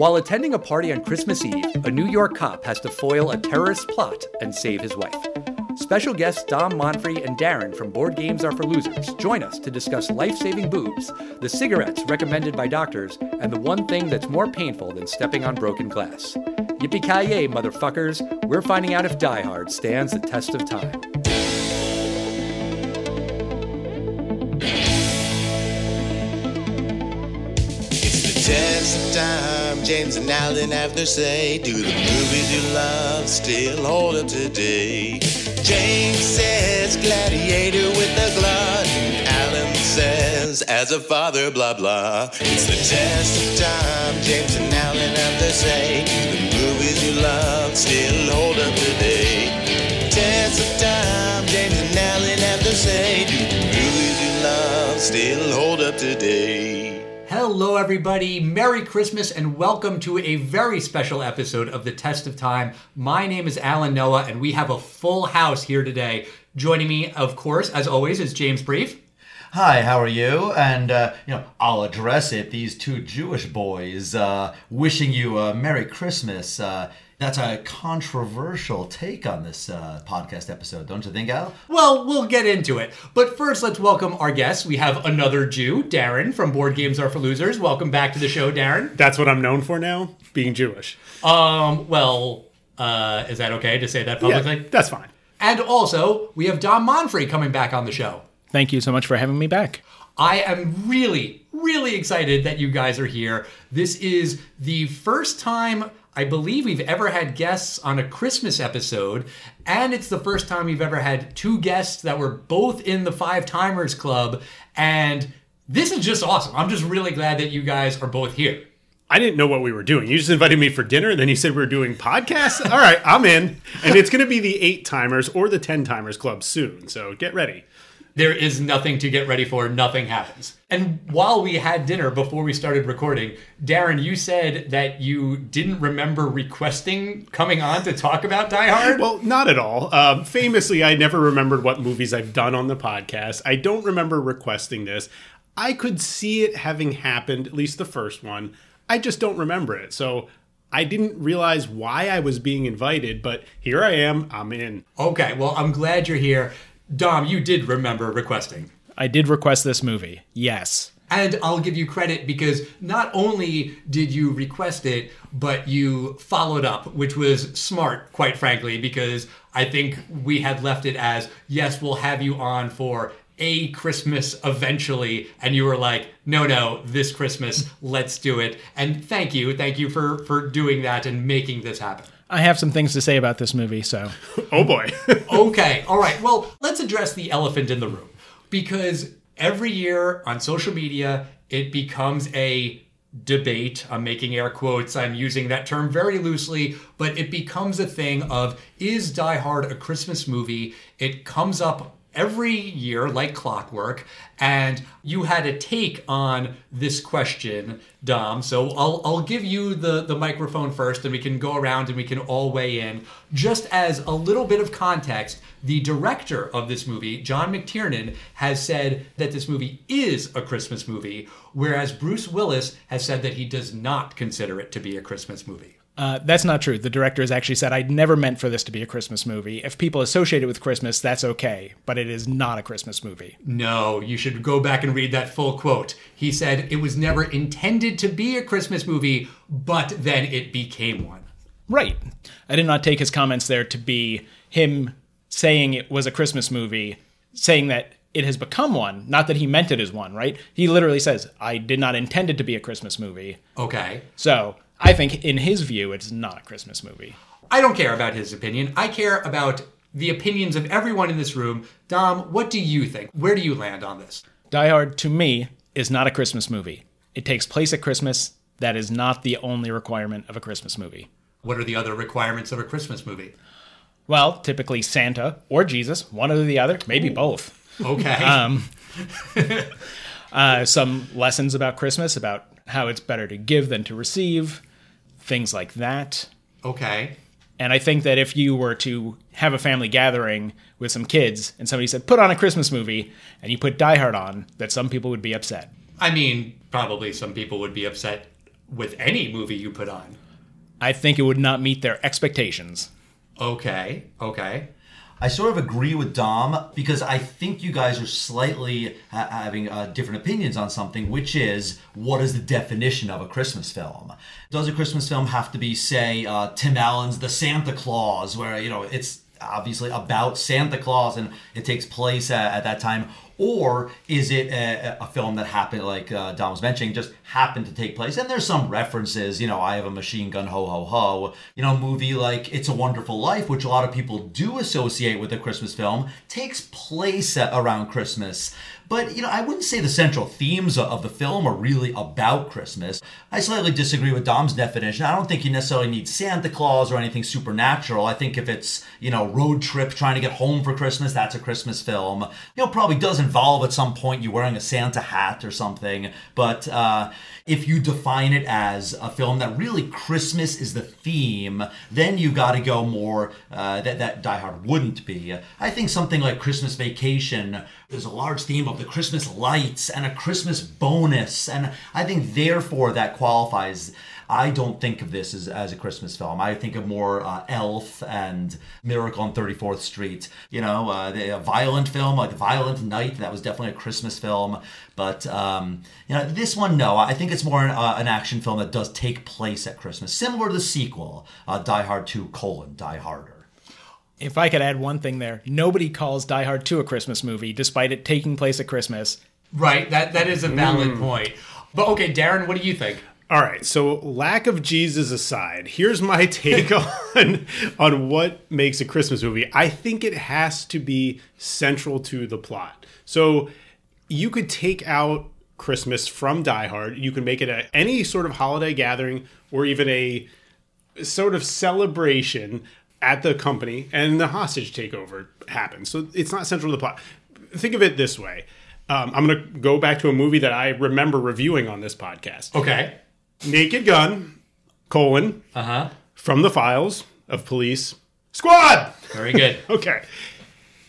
While attending a party on Christmas Eve, a New York cop has to foil a terrorist plot and save his wife. Special guests Dom Monfre and Daron from Board Games Are for Losers join us to discuss life saving boobs, the cigarettes recommended by doctors, and the one thing that's more painful than stepping on broken glass. Yippee ki yay, motherfuckers! We're finding out if Die Hard stands the test of time. Test of time. James and Alan have their say. Do the movies you love still hold up today? James says Gladiator with a glut. And Alan says as a father, blah blah. It's the test of time. James and Alan have their say. Do the movies you love still hold up today? Test of time. James and Alan have their say. Do the movies you love still hold up today? Hello, everybody. Merry Christmas and welcome to a very special episode of The Test of Time. My name is Alan Noah, and we have a full house here today. Joining me, of course, as always, is James Brief. Hi, how are you? And, uh, you know, I'll address it. These two Jewish boys uh, wishing you a Merry Christmas. Uh, that's a controversial take on this uh, podcast episode, don't you think, Al? Well, we'll get into it. But first, let's welcome our guests. We have another Jew, Daron from Board Games Are for Losers. Welcome back to the show, Daron. That's what I'm known for now, being Jewish. Um, well, uh, is that okay to say that publicly? Yeah, that's fine. And also, we have Dom Monfre coming back on the show. Thank you so much for having me back. I am really, really excited that you guys are here. This is the first time I believe we've ever had guests on a Christmas episode, and it's the first time we've ever had two guests that were both in the Five Timers Club. And this is just awesome. I'm just really glad that you guys are both here. I didn't know what we were doing. You just invited me for dinner, and then you said we were doing podcasts. All right, I'm in. And it's going to be the eight timers or the 10 timers club soon. So get ready. There is nothing to get ready for, nothing happens. And while we had dinner before we started recording, Daron, you said that you didn't remember requesting coming on to talk about Die Hard. Well, not at all. Um, famously, I never remembered what movies I've done on the podcast. I don't remember requesting this. I could see it having happened, at least the first one. I just don't remember it. So I didn't realize why I was being invited, but here I am. I'm in. Okay, well, I'm glad you're here. Dom, you did remember requesting. I did request this movie. Yes. And I'll give you credit because not only did you request it, but you followed up, which was smart, quite frankly, because I think we had left it as yes, we'll have you on for a Christmas eventually. And you were like, no, no, this Christmas, let's do it. And thank you. Thank you for, for doing that and making this happen. I have some things to say about this movie, so. Oh boy. okay, all right. Well, let's address the elephant in the room because every year on social media, it becomes a debate. I'm making air quotes, I'm using that term very loosely, but it becomes a thing of is Die Hard a Christmas movie? It comes up every year like clockwork and you had a take on this question dom. So i'll, I'll give you the, the microphone first and we can go around and we can all weigh in. Just as a little bit of context the director of this movie john mctiernan has said that this movie is a christmas movie whereas bruce willis has said that he does not consider it to be a christmas movie uh, that's not true. The director has actually said, I never meant for this to be a Christmas movie. If people associate it with Christmas, that's okay, but it is not a Christmas movie. No, you should go back and read that full quote. He said it was never intended to be a Christmas movie, but then it became one. Right. I did not take his comments there to be him saying it was a Christmas movie, saying that it has become one, not that he meant it as one, right? He literally says, I did not intend it to be a Christmas movie. Okay. So I think, in his view, it's not a Christmas movie. I don't care about his opinion. I care about the opinions of everyone in this room. Dom, what do you think? Where do you land on this? Die Hard, to me, is not a Christmas movie. It takes place at Christmas. That is not the only requirement of a Christmas movie. What are the other requirements of a Christmas movie? Well, typically Santa or Jesus, one or the other, maybe Ooh. both. Okay. um, uh, some lessons about Christmas, about how it's better to give than to receive, things like that. Okay. And I think that if you were to have a family gathering with some kids and somebody said, put on a Christmas movie, and you put Die Hard on, that some people would be upset. I mean, probably some people would be upset with any movie you put on. I think it would not meet their expectations. Okay, okay. I sort of agree with Dom because I think you guys are slightly ha- having uh, different opinions on something, which is what is the definition of a Christmas film? Does a Christmas film have to be, say, uh, Tim Allen's The Santa Claus, where, you know, it's obviously about Santa Claus and it takes place at, at that time? Or is it a, a film that happened, like uh, Dom was mentioning, just happened to take place? And there's some references, you know, I have a machine gun, ho ho ho. You know, movie like It's a Wonderful Life, which a lot of people do associate with a Christmas film, takes place around Christmas. But, you know, I wouldn't say the central themes of- the film are really about Christmas. I slightly disagree with Dom's definition. I don't think you necessarily need Santa Claus or anything supernatural. I think if it's, you know, road trip trying to get home for Christmas, that's a Christmas film. You know, probably does involve at some point you wearing a Santa hat or something. But uh, if you define it as a film that really Christmas is the theme, then you've got to go more uh, that, that Die Hard wouldn't be. I think something like Christmas Vacation there's a large theme of the Christmas lights and a Christmas bonus. And I think therefore that qualifies. I don't think of this as, as a Christmas film. I think of more uh, Elf and Miracle on 34th Street. You know, uh, the, a violent film like Violent Night, that was definitely a Christmas film. But, um, you know, this one, no. I think it's more an, uh, an action film that does take place at Christmas, similar to the sequel, uh, Die Hard 2 colon Die Harder. If I could add one thing there, nobody calls Die Hard 2 a Christmas movie, despite it taking place at Christmas. Right, that that is a valid mm. point. But okay, Daron, what do you think? All right, so lack of Jesus aside, here's my take on on what makes a Christmas movie. I think it has to be central to the plot. So you could take out Christmas from Die Hard. You can make it a, any sort of holiday gathering or even a sort of celebration at the company, and the hostage takeover happens. So it's not central to the plot. Think of it this way. Um, I'm going to go back to a movie that I remember reviewing on this podcast. Okay. Naked Gun, colon, Uh huh. from the files of police squad. Very good. Okay.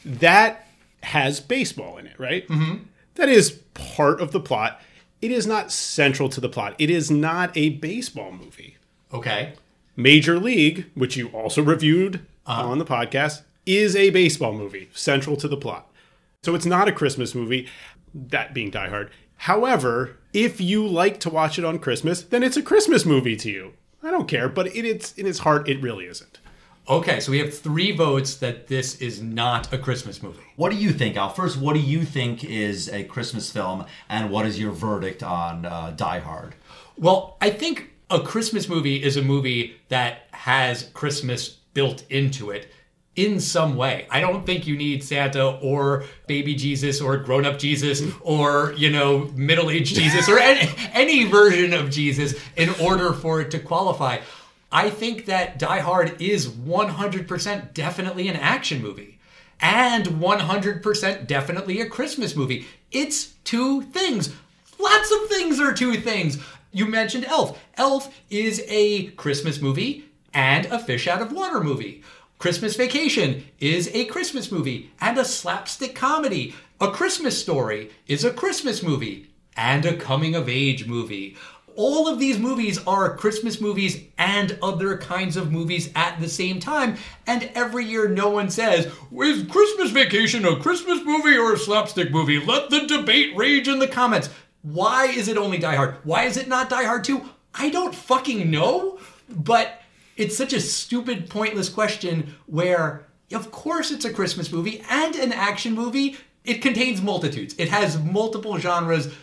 That has baseball in it, right? Mm-hmm. is part of the plot. It is not central to the plot. It is not a baseball movie. Okay. Major League, which you also reviewed on the podcast, is a baseball movie, central to the plot. So it's not a Christmas movie, that being Die Hard. However, if you like to watch it on Christmas, then it's a Christmas movie to you. I don't care, but in its in its heart, it really isn't. Okay, so we have three votes that this is not a Christmas movie. What do you think, Al? First, what do you think is a Christmas film, and what is your verdict on uh, Die Hard? Well, I think a Christmas movie is a movie that has Christmas built into it in some way. I don't think you need Santa or baby Jesus or grown up Jesus or, you know, middle aged Jesus or any, any version of Jesus in order for it to qualify. I think that Die Hard is 100% definitely an action movie and 100% definitely a Christmas movie. It's two things. Lots of things are two things. You mentioned Elf. Elf is a Christmas movie and a fish out of water movie. Christmas Vacation is a Christmas movie and a slapstick comedy. A Christmas Story is a Christmas movie and a coming of age movie. All of these movies are Christmas movies and other kinds of movies at the same time. And every year, no one says, Is Christmas Vacation a Christmas movie or a slapstick movie? Let the debate rage in the comments. Why is it only Die Hard? Why is it not Die Hard 2? I don't fucking know, but it's such a stupid, pointless question where, of course, it's a Christmas movie and an action movie. It contains multitudes, it has multiple genres.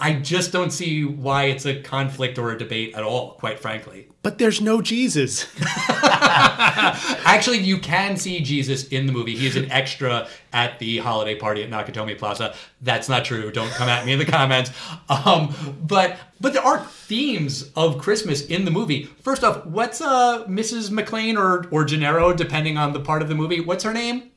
I just don't see why it's a conflict or a debate at all, quite frankly. But there's no Jesus. Actually, you can see Jesus in the movie. He's an extra at the holiday party at Nakatomi Plaza. That's not true. Don't come at me in the comments. Um, but but there are themes of Christmas in the movie. First off, what's uh, Mrs. McClane or or Gennaro, depending on the part of the movie? What's her name?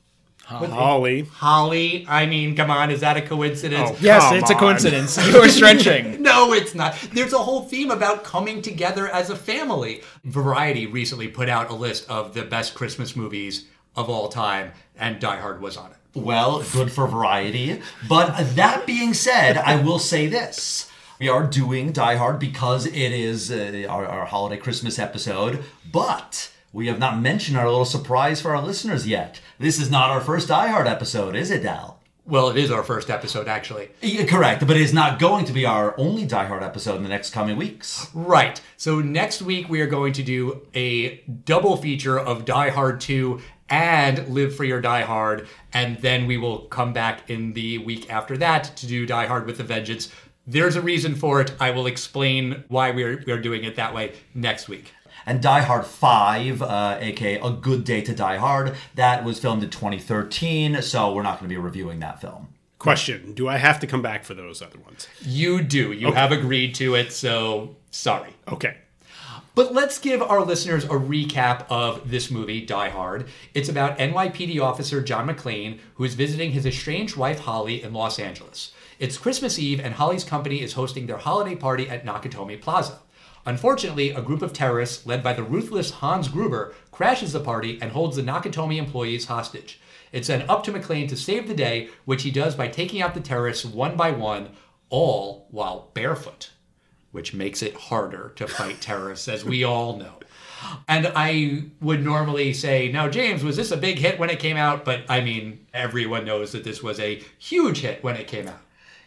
Holly. Holly. I mean, come on, is that a coincidence? Oh. Yes, Come it's a coincidence. You are stretching. No, it's not. There's a whole theme about coming together as a family. Variety recently put out a list of the best Christmas movies of all time, and Die Hard was on it. Well, good for variety. But that being said, I will say this. We are doing Die Hard because it is uh, our, our holiday Christmas episode, but we have not mentioned our little surprise for our listeners yet. This is not our first Die Hard episode, is it, Dal? Well, it is our first episode, actually. Yeah, correct, but it is not going to be our only Die Hard episode in the next coming weeks. Right. So next week we are going to do a double feature of Die Hard 2 and Live Free or Die Hard, and then we will come back in the week after that to do Die Hard with a Vengeance. There's a reason for it. I will explain why we are, we are doing it that way next week. And Die Hard 5, uh, aka A Good Day to Die Hard, that was filmed in 2013, so we're not going to be reviewing that film. Question: Do I have to come back for those other ones? You do. You have agreed to it, so sorry. Okay. But let's give our listeners a recap of this movie, Die Hard. It's about NYPD officer John McClane, who is visiting his estranged wife Holly in Los Angeles. It's Christmas Eve, and Holly's company is hosting their holiday party at Nakatomi Plaza. Unfortunately, a group of terrorists led by the ruthless Hans Gruber crashes the party and holds the Nakatomi employees hostage. It's then up to McClane to save the day, which he does by taking out the terrorists one by one, all while barefoot which makes it harder to fight terrorists, as we all know. And I would normally say, now, James, was this a big hit when it came out? But I mean, everyone knows that this was a huge hit when it came out.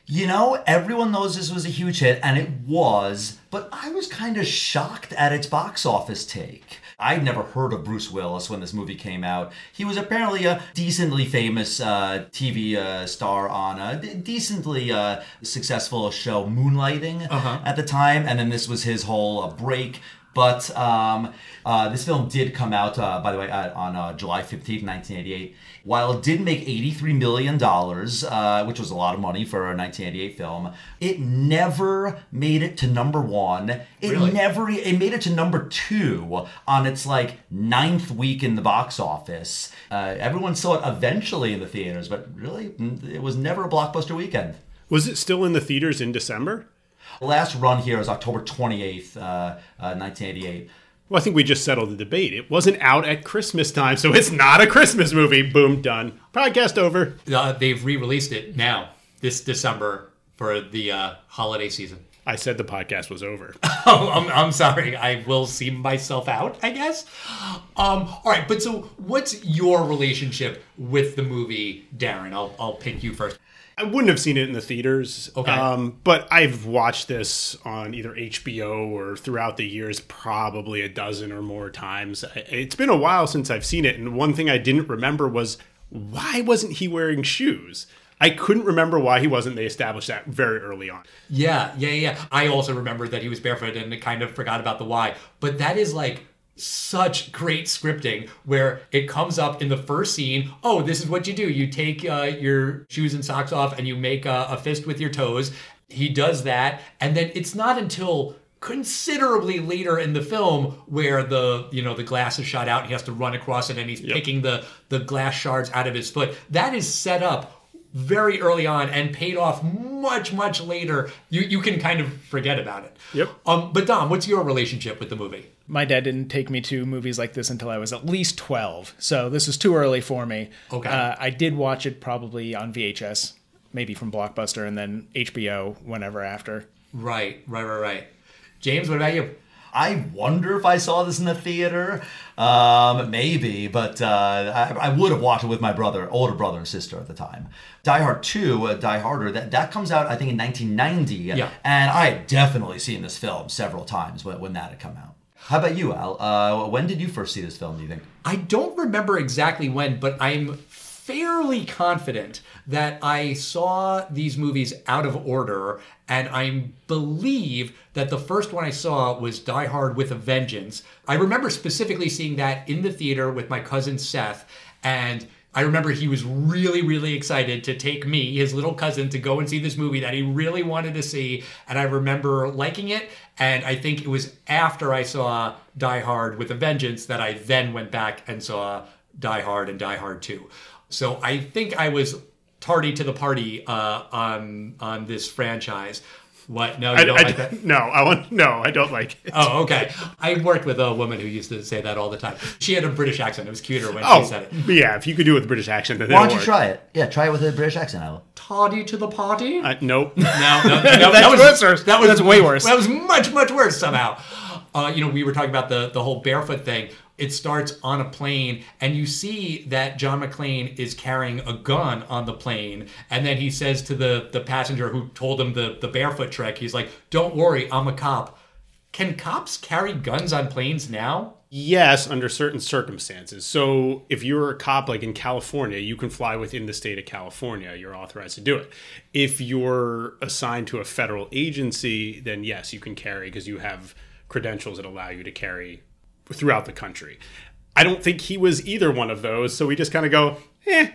You know, everyone knows this was a huge hit, and it was, but I was kind of shocked at its box office take. I'd never heard of Bruce Willis when this movie came out. He was apparently a decently famous uh, TV uh, star on a d- decently uh, successful show, Moonlighting, at the time, and then this was his whole uh, break. But um, uh, this film did come out, uh, by the way, uh, on uh, July 15th, 1988. While it did make $83 million, uh, which was a lot of money for a 1988 film, it never made it to number one. It Really? never, it made it to number two on its like ninth week in the box office. Uh, everyone saw it eventually in the theaters, but really, it was never a blockbuster weekend. Was it still in the theaters in December? The last run here is October 28th, uh, uh, 1988. Well, I think we just settled the debate. It wasn't out at Christmas time, so it's not a Christmas movie. Boom, done. Podcast over. Uh, they've re released it now, this December, for the uh, holiday season. I said the podcast was over. Oh, I'm, I'm sorry. I will see myself out, I guess. Um, all right, but so what's your relationship with the movie, Daron? I'll, I'll pick you first. I wouldn't have seen it in the theaters. Okay. Um, but I've watched this on either HBO or throughout the years, probably a dozen or more times. It's been a while since I've seen it. And one thing I didn't remember was why wasn't he wearing shoes? I couldn't remember why he wasn't. They established that very early on. Yeah, yeah, yeah. I also remembered that he was barefoot and kind of forgot about the why. But that is like such great scripting where it comes up in the first scene. Oh, this is what you do. You take uh, your shoes and socks off and you make a, a fist with your toes. He does that. And then it's not until considerably later in the film where the you know the glass is shot out and he has to run across it and he's picking the the glass shards out of his foot that is set up very early on and paid off much much later you you can kind of forget about it Yep. um but dom what's your relationship with the movie My dad didn't take me to movies like this until I was at least 12, so this was too early for me. Okay. Uh, I did watch it probably on VHS, maybe from Blockbuster, and then HBO whenever after. right right right right james what about you I wonder if I saw this in the theater. Um, maybe, but uh, I, I would have watched it with my brother, older brother and sister at the time. Die Hard 2, uh, Die Harder, that, that comes out, I think, in 1990. Yeah. And I had definitely seen this film several times when, when that had come out. How about you, Al? Uh, when did you first see this film, do you think? I don't remember exactly when, but I'm fairly confident that I saw these movies out of order, and I believe that the first one I saw was Die Hard with a Vengeance. I remember specifically seeing that in the theater with my cousin Seth, and I remember he was really, really excited to take me, his little cousin, to go and see this movie that he really wanted to see. And I remember liking it. And I think it was after I saw Die Hard with a Vengeance that I then went back and saw Die Hard and Die Hard 2. So I think I was tardy to the party uh, on on this franchise. What? No, you I, don't I- like that? no, I want no, I don't like it. Oh, okay. I worked with a woman who used to say that all the time. She had a British accent. It was cuter when Oh, she said it. But yeah. If you could do it with a British accent, then Why don't you work. try it? Yeah, try it with a British accent, Isla. Toddy to the party? Uh, nope. No, no, no, that was worse. That was That's way worse. That was much, much worse somehow. Uh, you know, we were talking about the the whole barefoot thing. It starts on a plane, and you see that John McClane is carrying a gun on the plane, and then he says to the the passenger who told him the the barefoot trick, he's like, "Don't worry, I'm a cop." Can cops carry guns on planes now? Yes, under certain circumstances. So, if you're a cop like in California, you can fly within the state of California. You're authorized to do it. If you're assigned to a federal agency, then yes, you can carry because you have credentials that allow you to carry throughout the country. I don't think he was either one of those, so we just kind of go, eh.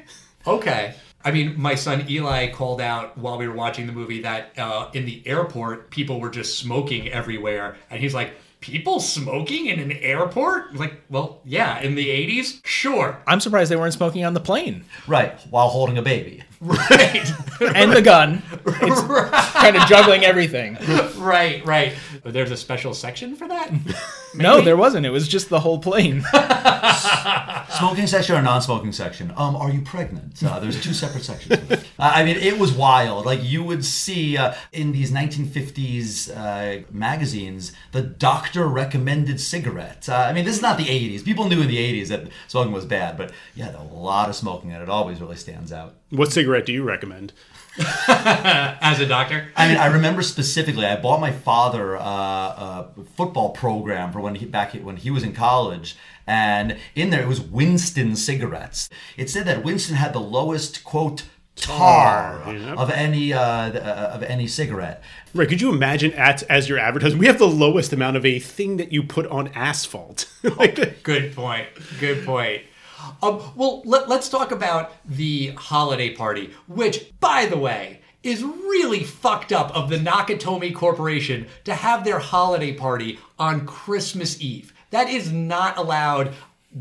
Okay. I mean, my son Eli called out while we were watching the movie that uh, in the airport, people were just smoking everywhere. And he's like, People smoking in an airport? Like, well, yeah, in the 80s? Sure. I'm surprised they weren't smoking on the plane. Right, while holding a baby. Right. And the gun. It's kind of juggling everything. right, right. But there's a special section for that? No, there wasn't. It was just the whole plane. Smoking section or non-smoking section? Um, are you pregnant? Uh, there's two separate sections. Uh, I mean, it was wild. Like you would see uh, in these 1950s uh, magazines, the doctor recommended cigarette. Uh, I mean, this is not the 80s. People knew in the 80s that smoking was bad, but yeah, a lot of smoking, and it always really stands out. What cigarette do you recommend? As a doctor? I mean, I remember specifically. I bought my father uh, a football program for when he back when he was in college, and in there it was Winston cigarettes. It said that Winston had the lowest quote tar, Tar, yep. of any uh, uh, of any cigarette. Right? Could you imagine at, as your advertisement, we have the lowest amount of a thing that you put on asphalt. like, Good point. Good point. Um, well, let, let's talk about the holiday party, which, by the way, is really fucked up of the Nakatomi Corporation to have their holiday party on Christmas Eve. That is not allowed.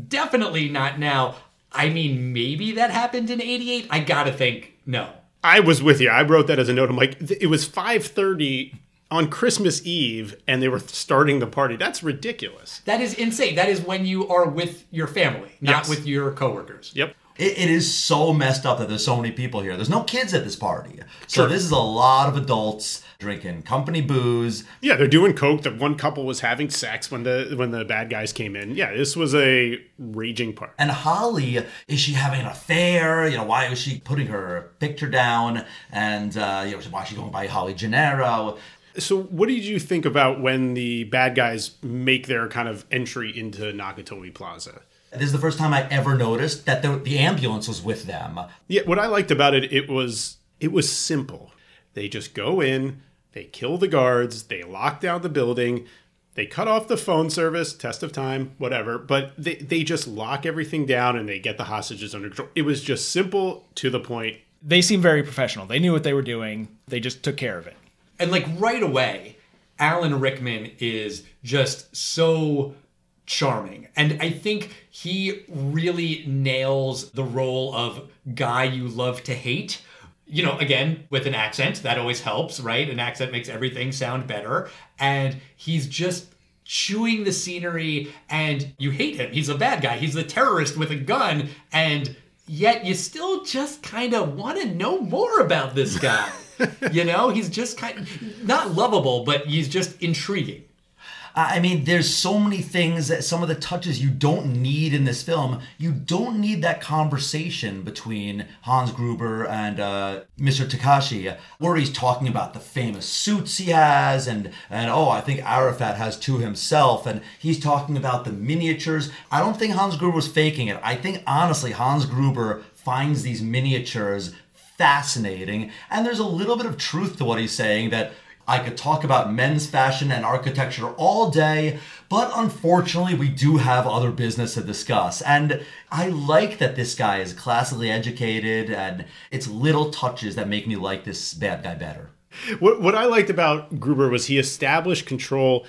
Definitely not now. I mean, maybe that happened in '88. I gotta think no. I was with you. I wrote that as a note. I'm like, it was 5:30 on Christmas Eve, and they were starting the party. That's ridiculous. That is insane. That is when you are with your family, not Yes. with your coworkers. Yep. It, it is so messed up that there's so many people here. There's no kids at this party, so Sure. this is a lot of adults drinking company booze. Yeah, they're doing coke. The one couple was having sex when the when the bad guys came in. Yeah, this was a raging party. And Holly, is she having an affair? You know, why is she putting her picture down? And uh, you know, why is she going by Holly Gennaro? So, what did you think about when the bad guys make their kind of entry into Nakatomi Plaza? This is the first time I ever noticed that the, the ambulance was with them. Yeah, what I liked about it, it was it was simple. They just go in, they kill the guards, they lock down the building, they cut off the phone service, test of time, whatever, but they, they just lock everything down and they get the hostages under control. It was just simple to the point. They seemed very professional. They knew what they were doing. They just took care of it. And like right away alan rickman is just so charming. And i think he really nails the role of guy you love to hate. You know again with an accent that always helps right? An accent makes everything sound better. And he's just chewing the scenery and you hate him. He's a bad guy. He's the terrorist with a gun. And yet you still just kind of want to know more about this guy you know he's just kind of not lovable but he's just intriguing I mean, there's so many things that some of the touches you don't need in this film. You don't need that conversation between Hans Gruber and uh, Mr. Takashi, where he's talking about the famous suits he has, and and oh, I think Arafat has two himself, and he's talking about the miniatures. I don't think Hans Gruber was faking it. I think honestly, Hans Gruber finds these miniatures fascinating, and there's a little bit of truth to what he's saying that. I could talk about men's fashion and architecture all day, but unfortunately, we do have other business to discuss. And I like that this guy is classically educated, and it's little touches that make me like this bad guy better. What, what I liked about Gruber was he established control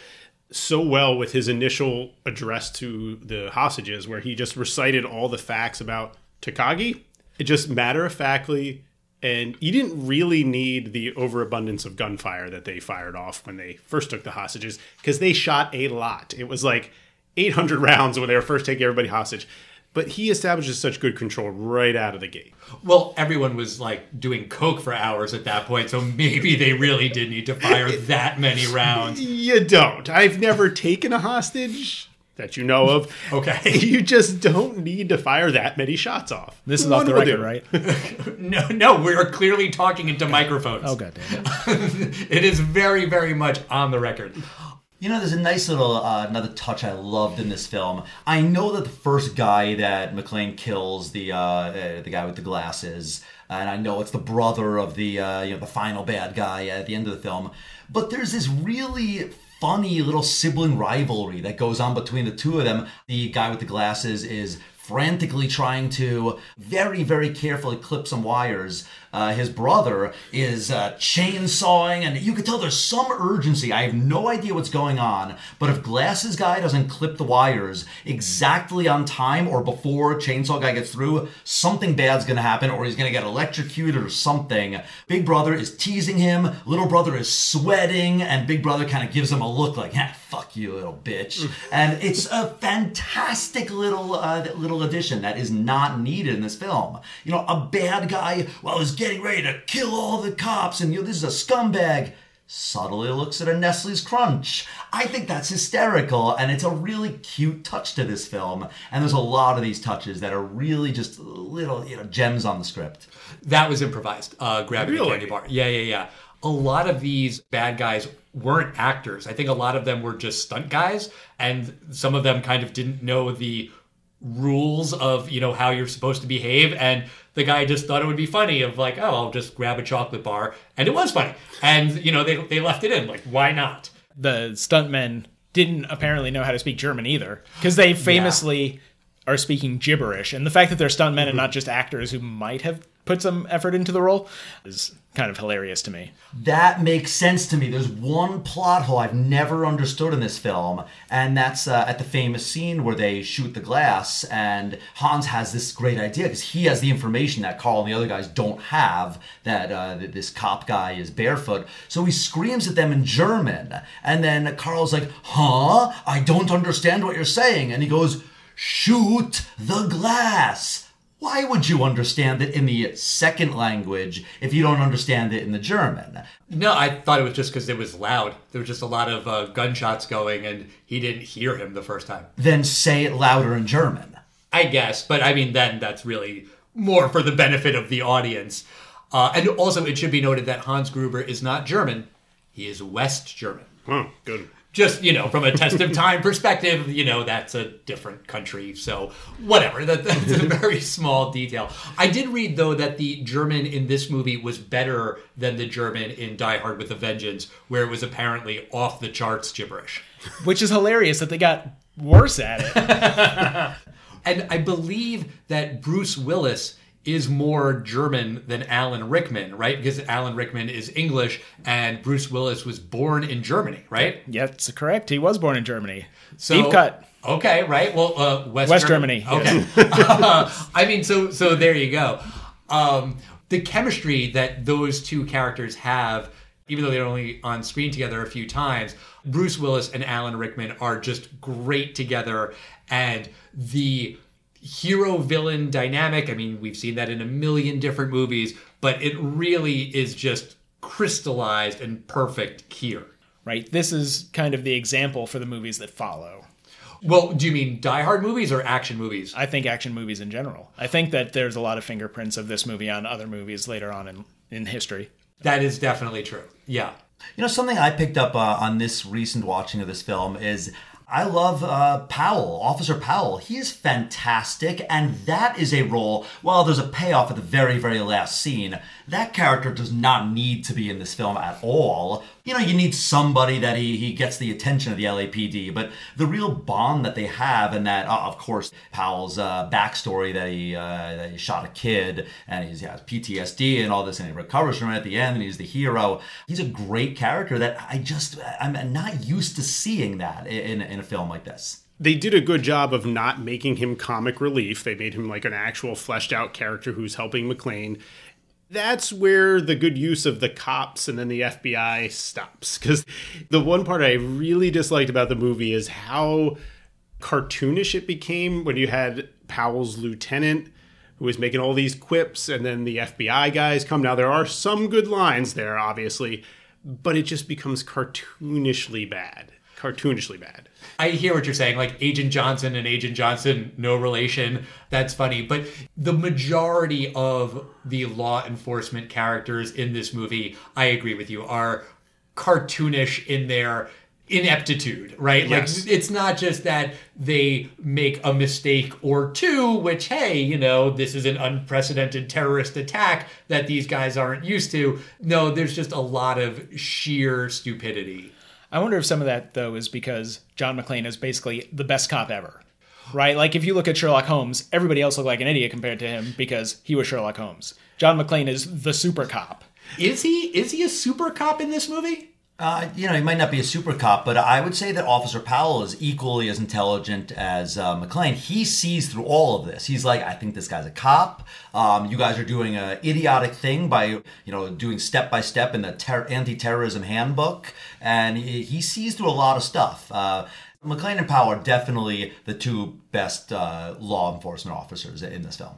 so well with his initial address to the hostages, where he just recited all the facts about Takagi. It just matter of factly And you didn't really need the overabundance of gunfire that they fired off when they first took the hostages because they shot a lot. It was like 800 rounds when they were first taking everybody hostage. But he establishes such good control right out of the gate. Well, everyone was like doing coke for hours at that point, so maybe they really did need to fire that many rounds. You don't. I've never taken a hostage that you know of. Okay. You just don't need to fire that many shots off. This is One off the record, do. right? No, no, we are clearly talking into microphones. Oh god damn it. it is very, very much on the record. You know, there's a nice little uh, another touch I loved in this film. I know that the first guy that McClane kills, the uh, uh, the guy with the glasses, and I know it's the brother of the uh, you know the final bad guy at the end of the film. But there's this really funny little sibling rivalry that goes on between the two of them. The guy with the glasses is frantically trying to very very carefully clip some wires uh, his brother is uh, chainsawing and you can tell there's some urgency. I have no idea what's going on but if glasses guy doesn't clip the wires exactly on time or before chainsaw guy gets through something bad's gonna happen or he's gonna get electrocuted or something. Big brother is teasing him little brother is sweating and big brother kind of gives him a look like yeah fuck you little bitch. And it's a fantastic little uh, little addition that is not needed in this film. You know a bad guy well is getting ready to kill all the cops and you know this is a scumbag subtly looks at a Nestle's Crunch. I think that's hysterical, and it's a really cute touch to this film. And there's a lot of these touches that are really just little, you know, gems on the script. That was improvised. Uh, grabbing the candy bar. Yeah, yeah, yeah. A lot of these bad guys weren't actors. I think a lot of them were just stunt guys, and some of them kind of didn't know the rules of you know how you're supposed to behave. And the guy just thought it would be funny of like oh i'll just grab a chocolate bar. And it was funny. And you know they, they left it in. Like why not? The stuntmen didn't apparently know how to speak German either because they famously are speaking gibberish, and the fact that they're stuntmen and mm-hmm. not just actors who might have put some effort into the role is kind of hilarious to me. That makes sense to me. There's one plot hole I've never understood in this film, and that's uh, at the famous scene where they shoot the glass, and Hans has this great idea because he has the information that Carl and the other guys don't have that uh, that this cop guy is barefoot. So he screams at them in German, and then Carl's like, "Huh? I don't understand what you're saying," and he goes, "Shoot the glass." Why would you understand it in the second language if you don't understand it in the German? no i thought it was just because it was loud there was just a lot of uh, gunshots going and he didn't hear him the first time Then say it louder in German. I guess, but I mean, then that's really more for the benefit of the audience. Uh, and also, it should be noted that Hans Gruber is not German; he is West German. Oh, good. Just you know, from a test of time perspective, you know that's a different country. So whatever, that, that's a very small detail. I did read though that the German in this movie was better than the German in Die Hard with a Vengeance, where it was apparently off the charts gibberish. Which is hilarious that they got worse at it. And I believe that Bruce Willis is more German than Alan Rickman, right? Because Alan Rickman is English and Bruce Willis was born in Germany, right? yeah, it's correct. He was born in Germany. So, Deep cut. Okay, right. Well, uh, West, West Germany. Germany, Okay. I mean, so so there you go. Um, the chemistry that those two characters have, even though they're only on screen together a few times, Bruce Willis and Alan Rickman are just great together, and the hero villain dynamic. I mean, we've seen that in a million different movies, but it really is just crystallized and perfect here. Right. This is kind of the example for the movies that follow. Well, do you mean Die Hard movies or action movies? I think action movies in general. I think that there's a lot of fingerprints of this movie on other movies later on in, in history. That is definitely true. Yeah. You know, something I picked up uh, on this recent watching of this film is I love uh, Powell, Officer Powell. He is fantastic, and that is a role. While there's a payoff at the very, very last scene, that character does not need to be in this film at all. You know, you need somebody that he, he gets the attention of the LAPD, but the real bond that they have, and that, uh, of course, Powell's uh, backstory that he, uh, that he shot a kid and he has PTSD and all this, and he recovers from it at the end, and he's the hero. He's a great character that I just, I'm not used to seeing that in, in a film like this. They did a good job of not making him comic relief. They made him like an actual fleshed out character who's helping McClane. That's where the good use of the cops and then the FBI stops. Because the one part I really disliked about the movie is how cartoonish it became when you had Powell's lieutenant who was making all these quips, and then the FBI guys come. Now, there are some good lines there, obviously, but it just becomes cartoonishly bad. Cartoonishly bad. I hear what you're saying, like Agent Johnson and Agent Johnson, no relation. That's funny. But the majority of the law enforcement characters in this movie, I agree with you, are cartoonish in their ineptitude, right? Yes. Like it's not just that they make a mistake or two, which hey, you know, this is an unprecedented terrorist attack that these guys aren't used to. No, there's just a lot of sheer stupidity. I wonder if some of that though is because John McClane is basically the best cop ever. Right? Like if you look at Sherlock Holmes, everybody else looked like an idiot compared to him because he was Sherlock Holmes. John McClane is the super cop. Is he is he a super cop in this movie? Uh, you know, he might not be a super cop, but I would say that Officer Powell is equally as intelligent as uh, McClane. He sees through all of this. He's like, I think this guy's a cop. Um, you guys are doing an idiotic thing by, you know, doing step by step in the ter- anti-terrorism handbook, and he, he sees through a lot of stuff. Uh, McClane and Powell are definitely the two best uh, law enforcement officers in this film.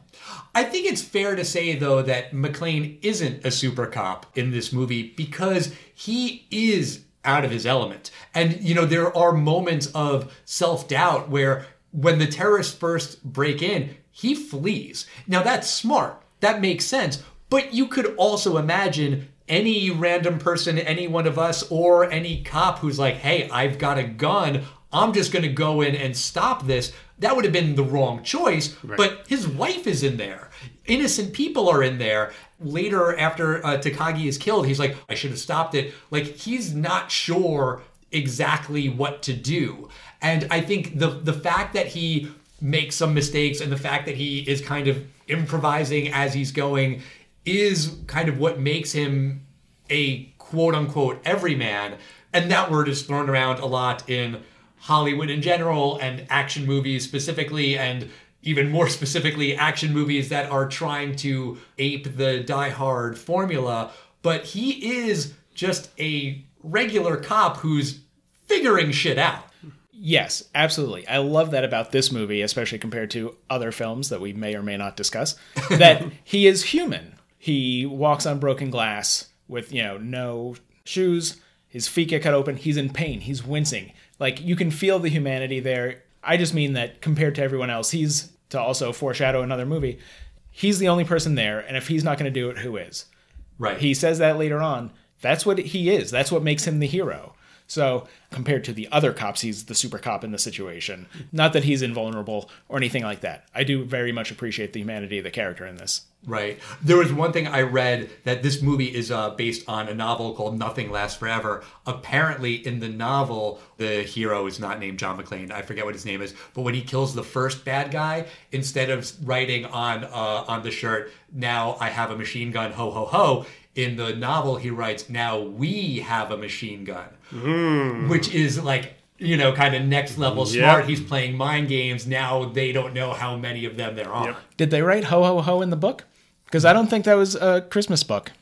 I think it's fair to say, though, that McClane isn't a super cop in this movie because he is out of his element. And, you know, there are moments of self doubt where when the terrorists first break in, he flees. Now, that's smart. That makes sense. But you could also imagine any random person, any one of us, or any cop who's like, hey, I've got a gun. I'm just going to go in and stop this. That would have been the wrong choice. But his wife is in there. Innocent people are in there. Later, after uh, Takagi is killed, he's like, I should have stopped it. Like, he's not sure exactly what to do. And I think the the fact that he makes some mistakes and the fact that he is kind of improvising as he's going is kind of what makes him a quote unquote everyman. And that word is thrown around a lot in Hollywood in general and action movies specifically, and even more specifically, action movies that are trying to ape the Die Hard formula. But he is just a regular cop who's figuring shit out. Yes, absolutely. I love that about this movie, especially compared to other films that we may or may not discuss, that he is human. He walks on broken glass with, you know, no shoes. His feet get cut open. He's in pain. He's wincing. Like you can feel the humanity there. I just mean that compared to everyone else, he's to also foreshadow another movie. He's the only person there, and if he's not going to do it, who is? Right. He says that later on. That's what he is. That's what makes him the hero. So, compared to the other cops, he's the super cop in the situation. Not that he's invulnerable or anything like that. I do very much appreciate the humanity of the character in this. Right. There was one thing I read that this movie is uh, based on a novel called Nothing Lasts Forever. Apparently, in the novel, the hero is not named John McClane. I forget what his name is. But when he kills the first bad guy, instead of writing on uh, on the shirt, "Now I have a machine gun," ho ho ho. In the novel, he writes, "Now we have a machine gun," which is like you know kind of next level Yep. smart. He's playing mind games. Now they don't know how many of them there are. Yep. Did they write ho ho ho in the book? Because I don't think that was a Christmas book.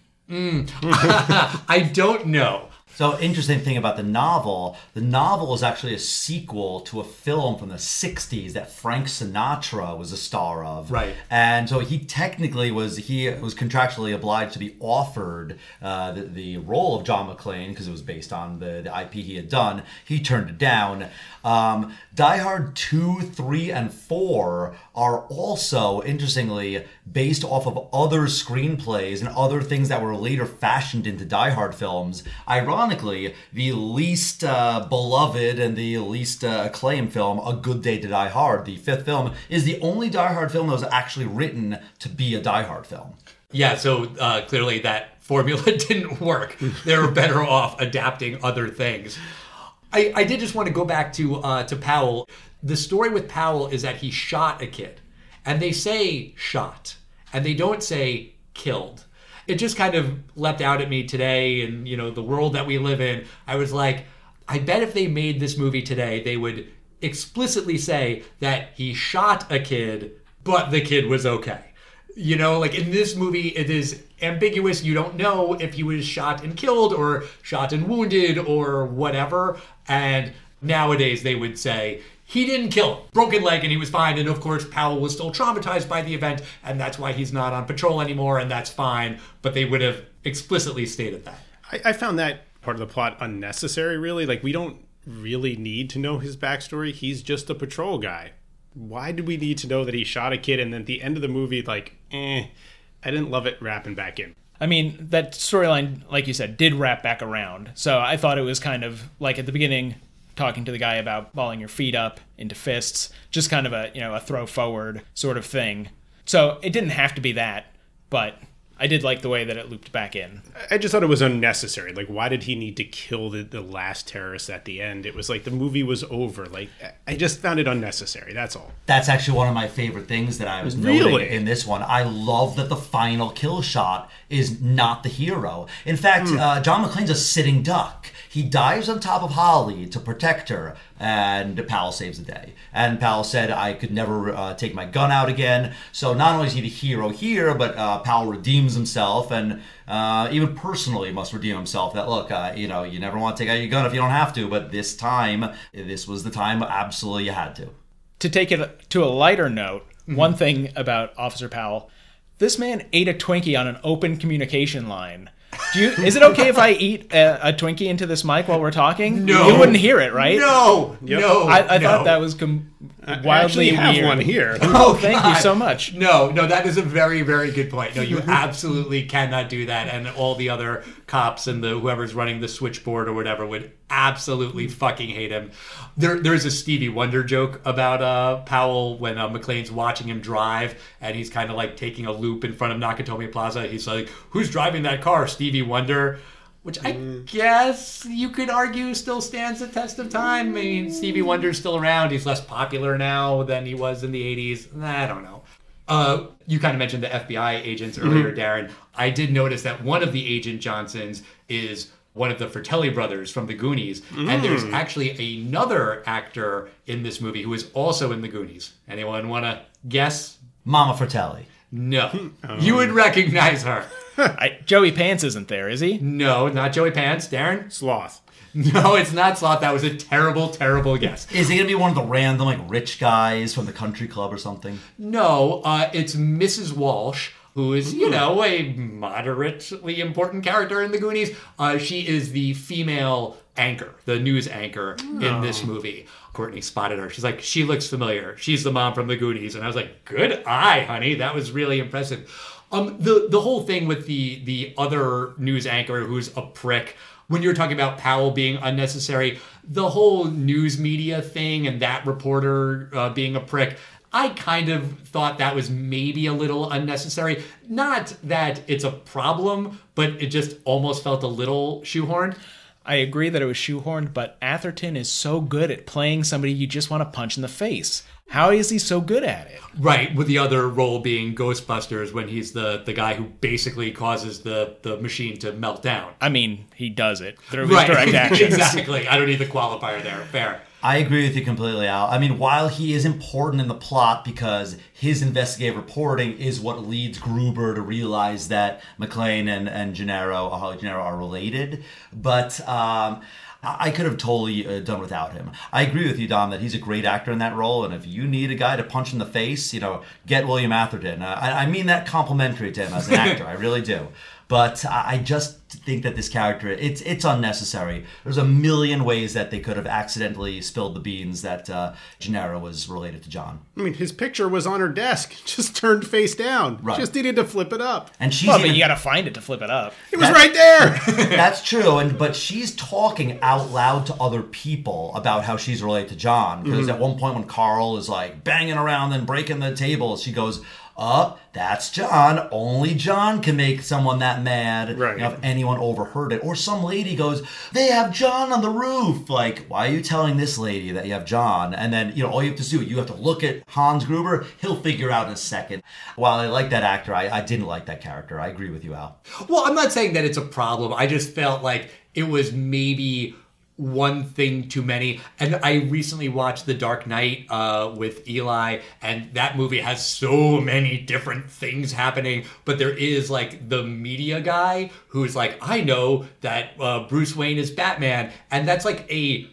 I don't know. So interesting thing about the novel, the novel is actually a sequel to a film from the 60s that Frank Sinatra was a star of. Right. And so he technically was he was contractually obliged to be offered uh, the, the role of John McClane because it was based on the, the IP he had done. He turned it down. Um, Die Hard 2, 3, and 4 are also, interestingly, based off of other screenplays and other things that were later fashioned into Die Hard films. Ironically, the least uh, beloved and the least uh, acclaimed film, A Good Day to Die Hard, the fifth film, is the only Die Hard film that was actually written to be a Die Hard film. Yeah, so uh, clearly that formula didn't work. They were better off adapting other things. I, I did just want to go back to uh, to Powell. The story with Powell is that he shot a kid, and they say shot, and they don't say killed. It just kind of leapt out at me today, and you know the world that we live in. I was like, I bet if they made this movie today, they would explicitly say that he shot a kid, but the kid was okay. You know, like in this movie, it is ambiguous. You don't know if he was shot and killed or shot and wounded or whatever. And nowadays they would say he didn't kill him. Broken leg and he was fine. And of course, Powell was still traumatized by the event, and that's why he's not on patrol anymore, and that's fine. But they would have explicitly stated that. I, I found that part of the plot unnecessary, really. Like, we don't really need to know his backstory. He's just a patrol guy. Why do we need to know that he shot a kid and then at the end of the movie, like, eh, I didn't love it wrapping back in. I mean, that storyline, like you said, did wrap back around. So I thought it was kind of like at the beginning, talking to the guy about balling your feet up into fists, just kind of a you know a throw forward sort of thing. So it didn't have to be that, but I did like the way that it looped back in. I just thought it was unnecessary. Like, why did he need to kill the, the last terrorist at the end? It was like the movie was over. Like, I just found it unnecessary. That's all. That's actually one of my favorite things that I was Really? noting in this one. I love that the final kill shot is not the hero. In fact, uh, John McClane's a sitting duck. He dives on top of Holly to protect her, and Powell saves the day. And Powell said, I could never uh, take my gun out again. So not only is he the hero here, but uh, Powell redeems himself and uh, even personally must redeem himself. That look, uh, you know, you never want to take out your gun if you don't have to, but this time, this was the time absolutely you had to. To take it to a lighter note, one thing about Officer Powell, this man ate a Twinkie on an open communication line. Do you, is it okay if I eat a, a Twinkie into this mic while we're talking? No. you wouldn't hear it, right? No, no. I, I no. thought that was com- I wildly actually have weird. one here. Oh, thank you so much. No, no, that is a very, very good point. No, you absolutely cannot do that, and all the other cops and the whoever's running the switchboard or whatever would absolutely fucking hate him. There, there's a Stevie Wonder joke about uh, Powell when uh, McClane's watching him drive, and he's kind of like taking a loop in front of Nakatomi Plaza. He's like, "Who's driving that car?" Stevie Wonder. Which I mm. guess you could argue still stands the test of time. I mean, Stevie Wonder's still around. He's less popular now than he was in the 80s. I don't know. Uh, you kind of mentioned the FBI agents mm-hmm. earlier, Daron. I did notice that one of the Agent Johnsons is one of the Fratelli brothers from the Goonies, and mm. there's actually another actor in this movie who is also in the Goonies. Anyone want to guess? Mama Fratelli. No, you would oh. recognize her. I, Joey Pants isn't there, is he? No, not Joey Pants. Daron? Sloth. No, it's not Sloth. That was a terrible, terrible guess. Is he gonna be one of the random like rich guys from the country club or something? No, uh, it's Mrs. Walsh, who is, you know, a moderately important character in the Goonies. Uh, she is the female anchor, the news anchor in this movie. Courtney spotted her. She's like, she looks familiar. She's the mom from the Goonies. And I was like, good eye, honey. That was really impressive. Um, the the whole thing with the the other news anchor who's a prick. When you're talking about Powell being unnecessary, the whole news media thing and that reporter uh, being a prick, I kind of thought that was maybe a little unnecessary. Not that it's a problem, but it just almost felt a little shoehorned. I agree that it was shoehorned, but Atherton is so good at playing somebody you just want to punch in the face. How is he so good at it? Right, with the other role being Ghostbusters when he's the, the guy who basically causes the, the machine to melt down. I mean, he does it through his direct actions. exactly. I don't need the qualifier there. Fair. I agree with you completely, Al. I mean, while he is important in the plot because his investigative reporting is what leads Gruber to realize that McClane and, and Gennaro, Holly Gennaro are related, but um, I I could have totally uh, done without him. I agree with you, Dom, that he's a great actor in that role, and if you need a guy to punch in the face, you know, get William Atherton. Uh, I, I mean that complimentary to him as an actor, I really do. But I I just think that this character it's it's unnecessary. There's a million ways that they could have accidentally spilled the beans that uh, Gennaro was related to John. I mean, his picture was on her desk, just turned face down. Right. Just needed to flip it up. And she's Well, but even- you got to find it to flip it up. It was That- right there. That's true, and but she's talking out loud to other people about how she's related to John. Because Mm-hmm. at one point, when Carl is like banging around and breaking the table, she goes, "Up, that's John. Only John can make someone that mad. Right. You know, if anyone overheard it, or some lady goes, they have John on the roof. Like, why are you telling this lady that you have John? And then you know, all you have to do, you have to look at Hans Gruber. He'll figure out in a second. While I like that actor, I, I didn't like that character. I agree with you, Al. Well, I'm not saying that it's a problem. I just felt like it was maybe one thing too many. And I recently watched The Dark Knight uh, with Eli, and that movie has so many different things happening. But there is like the media guy who's like, I know that uh, Bruce Wayne is Batman, and that's like a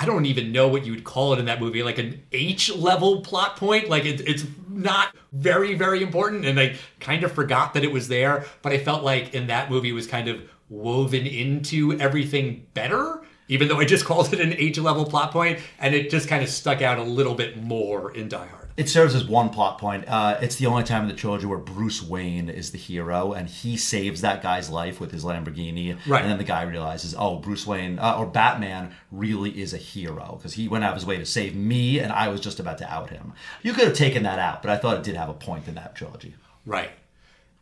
I don't even know what you would call it in that movie, like an H level plot point. Like it, it's not very, very important. And I kind of forgot that it was there, but I felt like in that movie was kind of woven into everything better, even though I just called it an H level plot point, and it just kind of stuck out a little bit more in Die Hard. It serves as one plot point. Uh, it's the only time in the trilogy where Bruce Wayne is the hero, and he saves that guy's life with his Lamborghini. Right. And then the guy realizes, oh, Bruce Wayne uh, or Batman really is a hero because he went out of his way to save me, and I was just about to out him. You could have taken that out, but I thought it did have a point in that trilogy. Right.